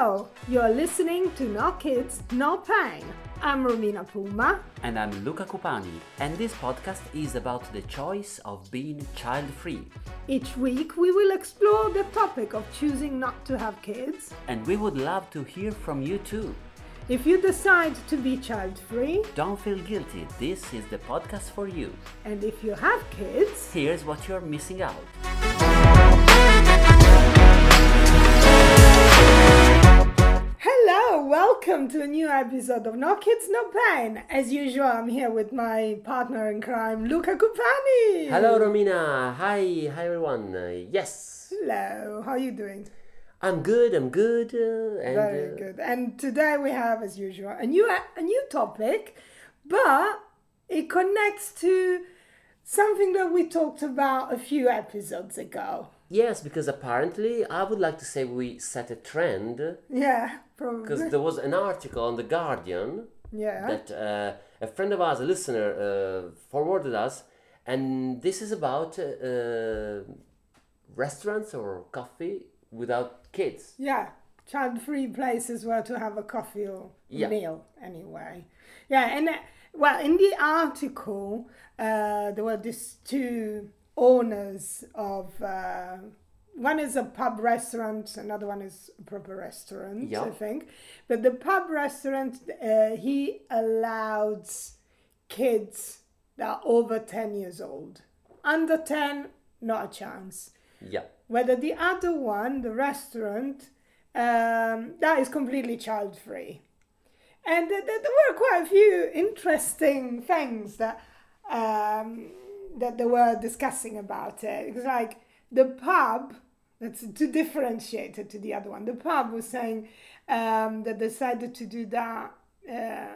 Hello, you're listening to No Kids, No Pain. I'm Romina Puma. And I'm Luca Cupani, and this podcast is about the choice of being child free. Each week we will explore the topic of choosing not to have kids. And we would love to hear from you too. If you decide to be child free, Don't feel guilty, this is the podcast for you. and if you have kids, Here's what you're missing out. Welcome to a new episode of No Kids, No Pain. As usual, I'm here with my partner in crime, Luca Cupani. Hello, Romina. Hi, hi everyone. Uh, yes, Hello, how are you doing? I'm good. I'm good. Uh, and, Very uh, good. And today we have, as usual, a new a new topic, but it connects to something that we talked about a few episodes ago. Yes, because apparently, I would like to say we set a trend Yeah. Because there was an article on the Guardian yeah. that uh, a friend of ours, a listener, uh, forwarded us, and this is about uh, uh, restaurants or coffee without kids. Yeah, child-free places where to have a coffee or Yeah. meal anyway. Yeah, and uh, well, in the article, uh, there were these two owners of. One is a pub restaurant, another one is a proper restaurant, I think. But the pub restaurant, uh, he allows kids that are over 10 years old. Under 10, not a chance Yeah. whether the other one, the restaurant, um, that is completely child free. And th- th- there were quite a few interesting things that um, that they were discussing about it. It's like the pub, that's to differentiate it to the other one. The pub was saying um, that decided to do that uh,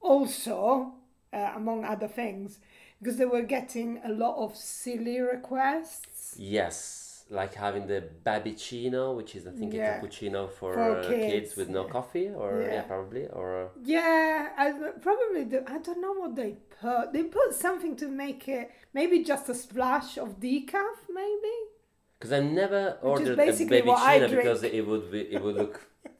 also, uh, among other things, because they were getting a lot of silly requests. Yes, like having the babyccino, which is I think Yeah. a cappuccino for, For uh, kids, kids, with no coffee, or yeah, Yeah. probably, or. uh, Yeah, I probably do. I don't know what they put. They put something to make it maybe just a splash of decaf, maybe. Because I never ordered a baby china because it would be it would look.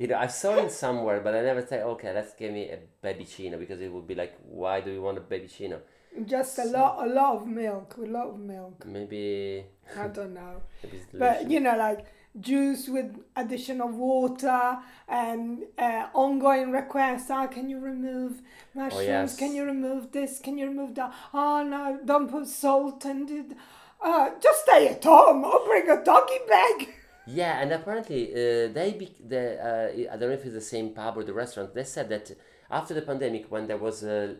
You know, I saw it somewhere, but I never say, okay, let's give me a baby chino because it would be like, why do you want a baby chino? Just a lot, a lot of milk, a lot of milk. Maybe, I don't know, but you know, like juice with addition of water and uh, ongoing requests. Ah, can you remove mushrooms? yes. Can you remove this? Can you remove that? Oh no, don't put salt and it. Uh, just stay at home or bring a doggy bag. Yeah, and apparently uh, they be, the uh, I don't know if it's the same pub or the restaurant. They said that after the pandemic, when there was a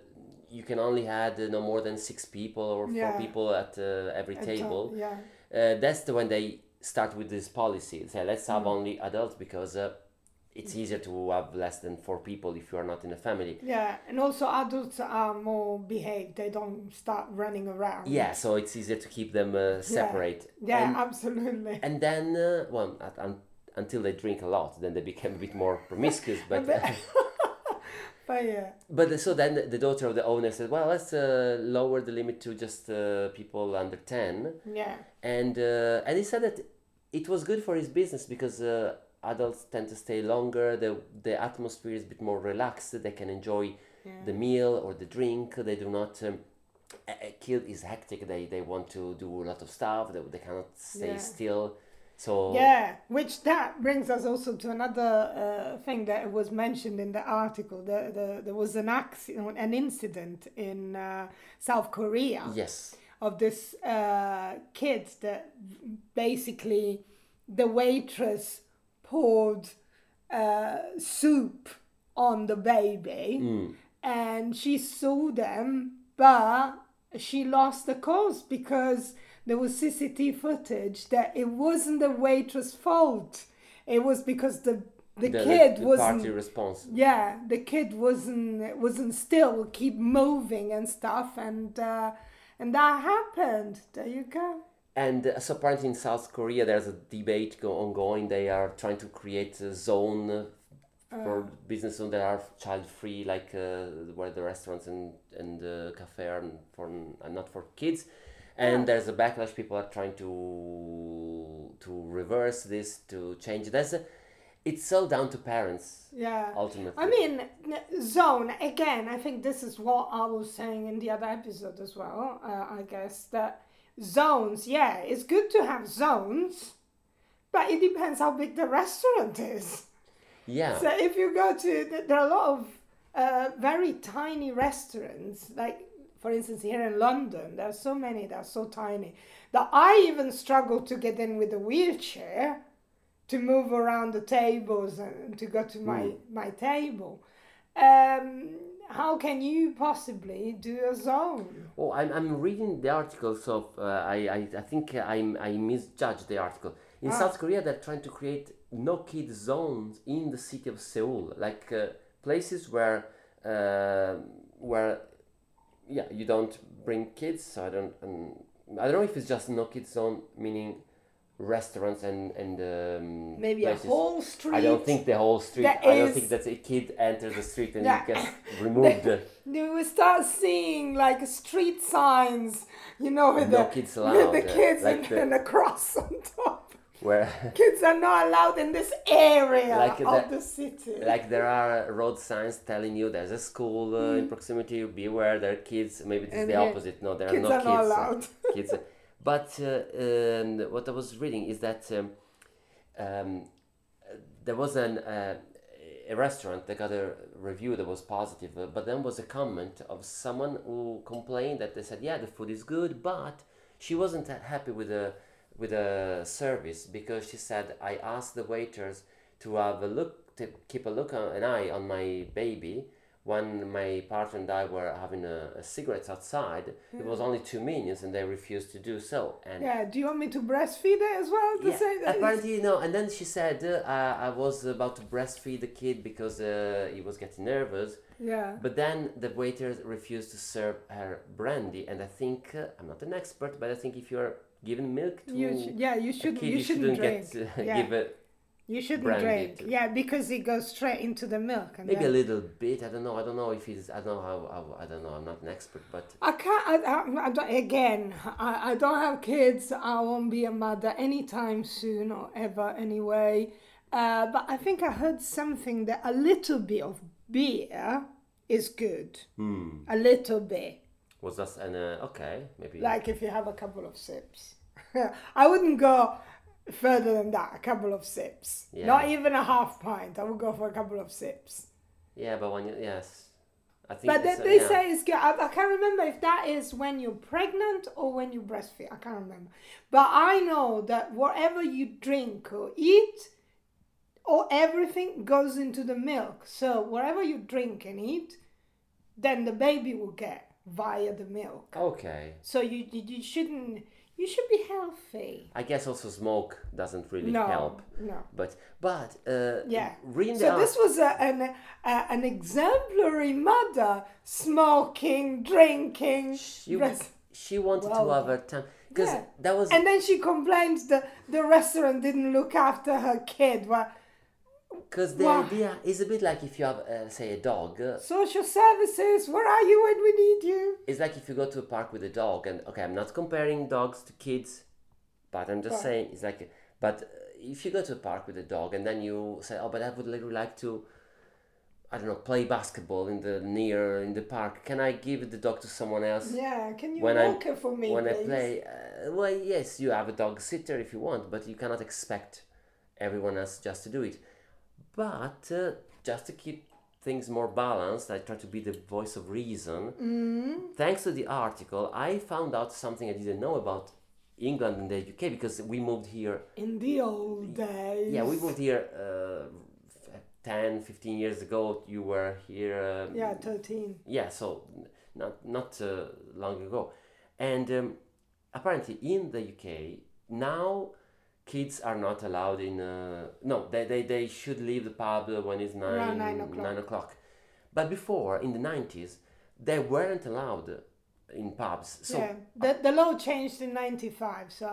you can only had uh, no more than six people or Yeah. four people at uh, every At table. Yeah. uh, that's the when they start with this policy. Say let's have Mm. only adults because uh, it's easier to have less than four people if you are not in a family. Yeah, and also adults are more behaved. They don't start running around. Yeah, so it's easier to keep them uh, separate. Yeah, and, absolutely. and then uh, well, at, un, until they drink a lot, then they become a bit more promiscuous. But But yeah, but uh, so then the daughter of the owner said, well, let's uh, lower the limit to just uh, people under ten. yeah, and uh, and he said that it was good for his business because uh, adults tend to stay longer. the The atmosphere is a bit more relaxed. They can enjoy yeah. the meal or the drink. They do not. Um, a, a kid is hectic. They they want to do a lot of stuff. They, they cannot stay Yeah. still. So Yeah, which that brings us also to another uh, thing that was mentioned in the article. The, the, there was an accident, an incident in uh, South Korea. yes, of this uh, kid that basically the waitress poured uh, soup on the baby Mm. and she sued them but she lost the cause because there was CCTV footage that it wasn't the waitress fault it was because the the, the, kid the, wasn't party response. yeah the kid wasn't wasn't still keep moving and stuff and uh, and that happened there you go And uh, so apparently in South Korea, there's a debate go- ongoing. They are trying to create a zone uh, for business zones that are child free, like uh, where the restaurants and and uh, cafe are for and not for kids. And there's a backlash. People are trying to to reverse this, to change. A, it's all down to parents Yeah. ultimately. I mean, zone again. I think this is what I was saying in the other episode as well. Uh, I guess that zones. Yeah, it's good to have zones, but it depends how big the restaurant is. yeah. So if you go to, there are a lot of uh, very tiny restaurants. Like for instance, here in London, there are so many that are so tiny that I even struggle to get in with a wheelchair to move around the tables and to go to my my table. Um, how can you possibly do a zone? Oh, I'm, I'm reading the articles of. Uh, I, I I think I I misjudged the article. In Ah. South Korea, they're trying to create no kid zones in the city of Seoul, like uh, places where uh, where yeah you don't bring kids. So I don't um, I don't know if it's just no kid zone, meaning restaurants and and um, Maybe places. a whole street. I don't think the whole street. That I don't think that a kid enters the street and Yeah. you get removed. uh, You will start seeing like street signs, you know, with No the kids with allowed, the uh, kids like and, the- and a cross on top. where Kids are not allowed in this area Like of the- the city. like there are road signs telling you there's a school uh, in proximity beware there are kids maybe it's Mm. The opposite no there are no are kids uh, allowed. kids uh, but uh, um, what i was reading is that um, um, there was an uh, a restaurant that got a review that was positive uh, but then was a comment of someone who complained that they said yeah the food is good but she wasn't that happy with the with the service because she said i asked the waiters to have a look to keep a look on, an eye on my baby when my partner and I were having a, a cigarettes outside, it was only two minutes and they refused to do so. And Yeah, do you want me to breastfeed it as well? To yeah, say that? apparently no. And then she said uh, I was about to breastfeed the kid because uh, he was getting nervous. yeah. But then the waiters refused to serve her brandy, and I think uh, I'm not an expert, but I think if you're giving milk to You yeah, you a should. kid, You shouldn't drink. get uh, yeah. give it you shouldn't drink. Yeah, because it goes straight into the milk. And maybe a little bit. I don't know. I don't know if it's. I don't know how. how I don't know. I'm not an expert, but I can't. I, I, I don't, again, I, I don't have kids. I won't be a mother anytime soon or ever anyway. Uh, but I think I heard something that a little bit of beer is good. hmm, A little bit. was that an uh, okay? Maybe Like if you have a couple of sips. I wouldn't go further than that. A couple of sips. Yeah. Not even a half pint. I would go for a couple of sips. yeah, but when you yes, I think. But they, uh, they yeah. say it's good. I, I can't remember if that is when you're pregnant or when you breastfeed. I can't remember. But I know that whatever you drink or eat, or everything goes into the milk. So whatever you drink and eat, then the baby will get via the milk. Okay, So you you, you shouldn't. You should be healthy. I guess also smoke doesn't really no, help. no. But but uh, Yeah. So this was a, an a, an exemplary mother, smoking, drinking. she breast- she wanted Well to have her time because Yeah. that was And then she complains the the restaurant didn't look after her kid. Well, because the Why? idea is a bit like if you have uh, say a dog. Social services, where are you when we need you? it's like if you go to a park with a dog and okay i'm not comparing dogs to kids but i'm just Right. saying it's like but uh, if you go to a park with a dog and then you say oh but i would really like to i don't know play basketball in the near in the park can i give the dog to someone else Yeah, can you When I- walk her for me, when please? i play uh, well yes you have a dog sitter if you want but you cannot expect everyone else just to do it but uh, just to keep things more balanced i try to be the voice of reason Mm. thanks to the article, I found out something I didn't know about England and the UK because we moved here. In the old days. Yeah, we moved here uh, 10, 15 years ago. You were here. Um, Yeah, thirteen. yeah, so not not uh, long ago, and um, apparently in the UK now kids are not allowed in. Uh, no, they, they they should leave the pub when it's nine Around nine o'clock. nine o'clock. But before in the nineties, they weren't allowed in pubs. So yeah, the the law changed in '95, so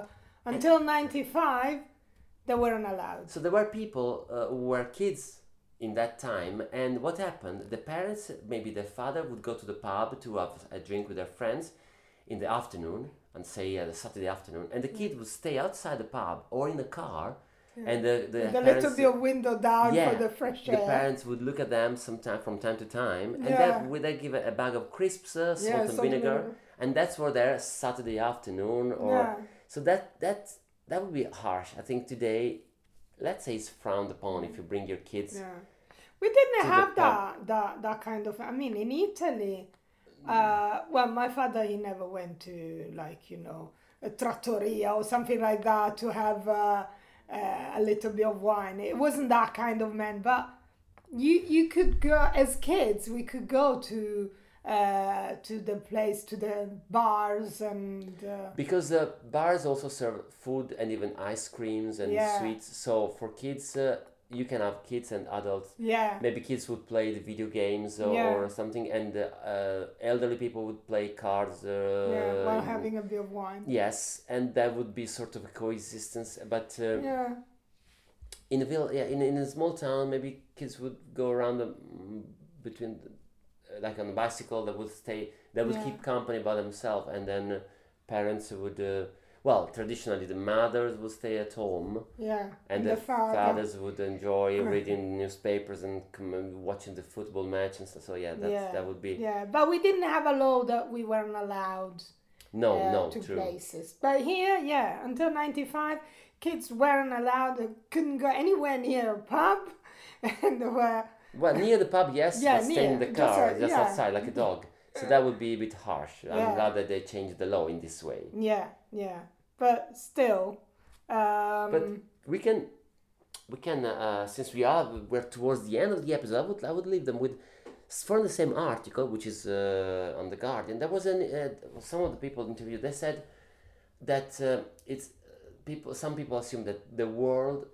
until '95 they weren't allowed. So there were people uh, who were kids in that time, and what happened? The parents, maybe their father, would go to the pub to have a drink with their friends in the afternoon, and say uh, the Saturday afternoon, and the kid would stay outside the pub or in the car and the the, a parents, little bit of window down Yeah, for the fresh air. the parents would look at them sometime from time to time, and Yeah. then would they give a, a bag of crisps, uh, salt Yeah, and vinegar, vinegar. and that's for their Saturday afternoon, or Yeah. so that that that would be harsh. I think today, let's say it's frowned upon if you bring your kids. Yeah. We didn't have that, that that kind of. I mean, in Italy, uh, well, my father he never went to like you know a trattoria or something like that to have uh, uh, a little bit of wine. It wasn't that kind of man, but you you could go as kids. We could go to uh, to the place to the bars and uh, Because the bars also serve food and even ice creams and Yeah. sweets. So for kids, uh, you can have kids and adults. yeah Maybe kids would play the video games or, Yeah. or something, and uh, elderly people would play cards. Uh, yeah while having a bit of wine. Yes, and that would be sort of a coexistence. But uh, Yeah. in a vill- yeah, in, in a small town, maybe kids would go around the, between, the, uh, like on a bicycle. That would stay. They would Yeah. keep company by themselves, and then uh, parents would. Well, traditionally, the mothers would stay at home, Yeah, and, the, the, father. fathers would enjoy Right. reading newspapers and watching the football match and stuff. So yeah, that Yeah. that would be Yeah, but we didn't have a law that we weren't allowed no, uh, no, to true. places. But here, yeah, until '95, kids weren't allowed. They couldn't go anywhere near a pub, and they were Well, near the pub, yes, Yeah, but stay in the near, just, car, uh, just yeah. outside, like a dog. So that would be a bit harsh. I'm glad that they changed the law in this way. yeah, yeah. But still, um, But we can, we can, uh, since we are we're towards the end of the episode, I would I would leave them with from the same article, which is uh, on the Guardian. There was an uh, some of the people interviewed. They said that uh, it's people. Some people assume that the world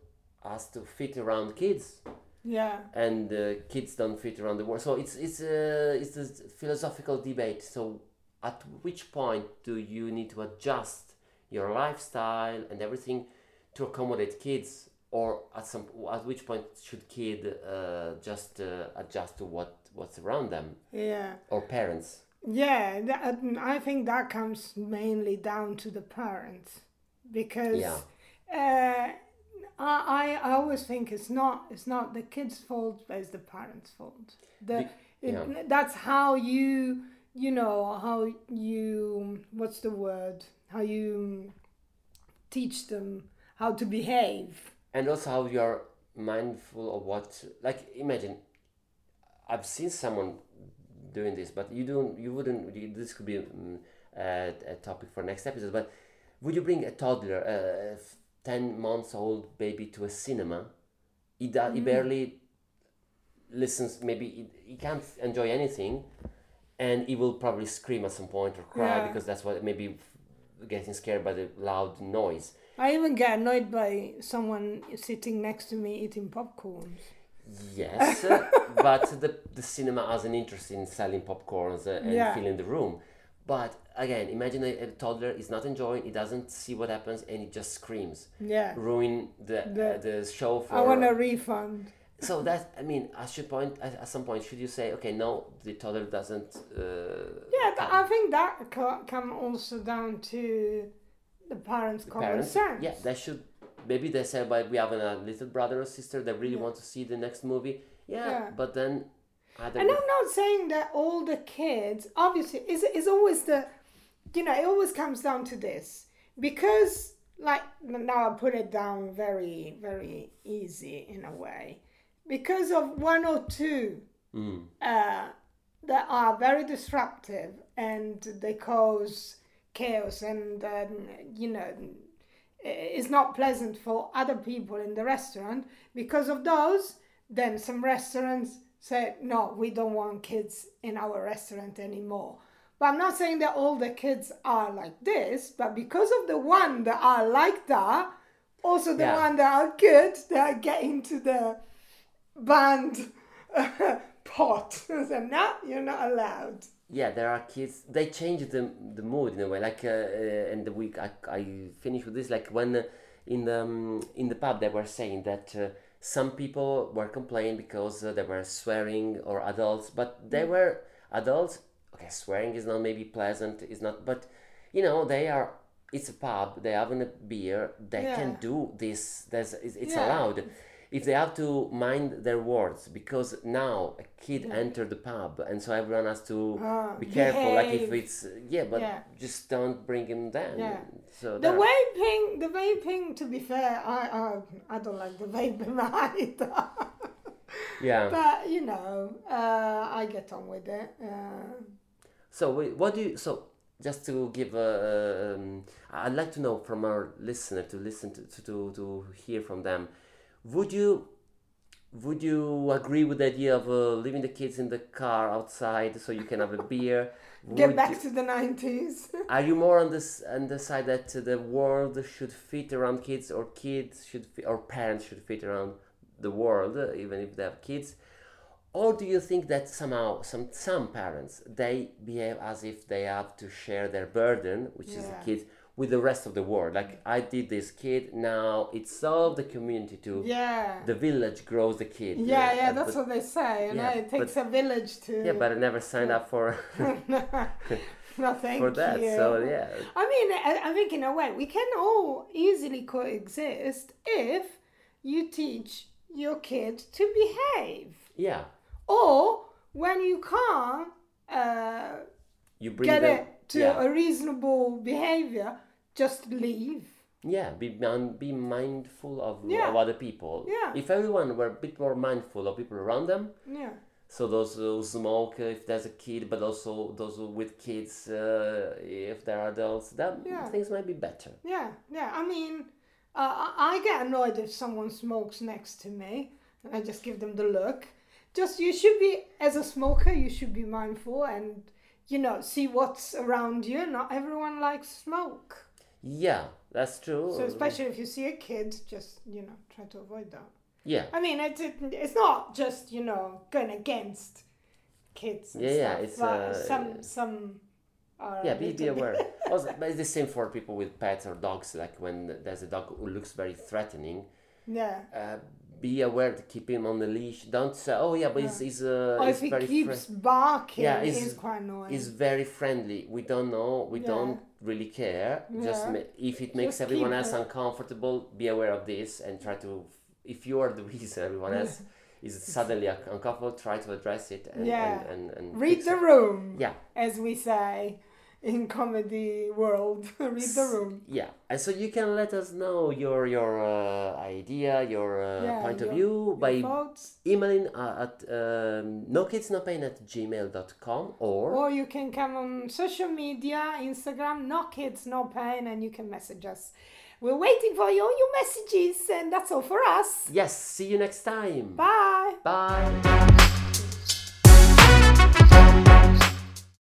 has to fit around kids. yeah, and uh, kids don't fit around the world. So it's it's a it's a philosophical debate. So at which point do you need to adjust your lifestyle and everything to accommodate kids, or at some at which point should kid uh, just uh, adjust to what what's around them yeah. or parents? Yeah, that, I think that comes mainly down to the parents because Yeah. uh, I, I always think it's not it's not the kid's fault, but it's the parents' fault. The, Be- it, yeah. That's how you you know how you what's the word how you teach them how to behave. and also how you are mindful of what like imagine i've seen someone doing this but you don't you wouldn't this could be um, a, a topic for next episode but would you bring a toddler a 10 months old baby to a cinema he, da- he barely listens maybe he, he can't enjoy anything and he will probably scream at some point or cry Yeah. because that's what maybe getting scared by the loud noise I even get annoyed by someone sitting next to me eating popcorn. Yes, uh, but the, the cinema has an interest in selling popcorns uh, and Yeah. filling the room. But again, imagine a, a toddler is not enjoying, he doesn't see what happens, and he just screams, Yeah. ruin the The- uh, the show for. I want a refund. So that I mean, at should point at, at some point, should you say, okay, no, the toddler doesn't. Uh, Yeah, th- I think that co- come also down to the parents' common parents, sense. yeah, they should. Maybe they say, but we have a little brother or sister that really Yeah. want to see the next movie. Yeah, Yeah. but then. And I'm not saying that all the kids, obviously, is is always the, you know, it always comes down to this because, like, now I put it down very, very easy in a way, because of one or two Mm. uh, that are very disruptive and they cause chaos and um, you know it's not pleasant for other people in the restaurant because of those then some restaurants say no we don't want kids in our restaurant anymore but i'm not saying that all the kids are like this but because of the one that are like that also the Yeah. one that are good that are getting to the banned pot. so no, you're not allowed. yeah there are kids they change the, the mood in a way like uh, uh, and the week I, I finish with this like when uh, in the um, in the pub they were saying that uh, some people were complaining because uh, they were swearing or adults but they were adults okay swearing is not maybe pleasant is not but you know they are it's a pub, they having a beer, they Yeah. can do this. There's it's, it's Yeah. allowed. If they have to mind their words, because now a kid Yeah. entered the pub, and so everyone has to Ah, be careful. Like if it's yeah, but Yeah. just don't bring him down. Yeah. So The vaping, the vaping. To be fair, I I, I don't like the vaping either. yeah. but you know, uh, I get on with it. Uh, So wait, what do you so just to give a um, I'd like to know from our listener to listen to, to, to, to hear from them. Would you would you agree with the idea of uh, leaving the kids in the car outside so you can have a beer? get Would back you- to the nineties. are you more on this on the side that the world should fit around kids, or kids should fi- or parents should fit around the world, even if they have kids? Or do you think that somehow some some parents they behave as if they have to share their burden, which is the kids, with the rest of the world? Like I did this kid, now it's all the community to yeah. the village grows the kid. yeah, yeah, uh, that's but, what they say. And yeah, it takes but- a village to. yeah, but I never signed up for no, thank for that. you. So yeah, I mean, I, I think in a way we can all easily coexist if you teach your kid to behave, yeah. or when you can't uh, You bring get them. it to yeah. a reasonable behavior, just leave. Yeah, be be mindful of, Yeah. of other people. Yeah. If everyone were a bit more mindful of people around them, Yeah, so those who smoke, if there's a kid, but also those with kids, uh, if they're adults, that Yeah. things might be better. yeah, yeah. I mean, uh, I I get annoyed if someone smokes next to me, and I just give them the look. Just you should be as a smoker, you should be mindful and you know see what's around you. Not everyone likes smoke. Yeah, that's true. So especially if you see a kid, just you know try to avoid that. yeah, I mean, it's it, it's not just you know going against kids. And Yeah, yeah, it's, uh, some some. Are yeah, be, be aware. also, but it's the same for people with pets or dogs. Like when there's a dog who looks very threatening, yeah. uh, be aware to keep him on the leash. Don't say, "Oh yeah, but he's he's, uh, or he's if he very keeps barking, Yeah, it's, it's- quite annoying. is very friendly. We don't know. We Yeah. don't really care. Just Yeah. ma- if it makes Just everyone else it. uncomfortable, be aware of this and try to. If you are the reason everyone else is suddenly uncomfortable, try to address it and Yeah. and, and, and Read the it. room, Yeah, as we say in comedy world. Read the room. yeah. And so you can let us know your your uh, idea, your uh, Yeah, point of your- view by thoughts. emailing uh, at um, nokidsnopain at gmail.com or Or you can come on social media, Instagram, no kids, no pain, and you can message us. We're waiting for your, your messages, and that's all for us. yes. See you next time. Bye. Bye.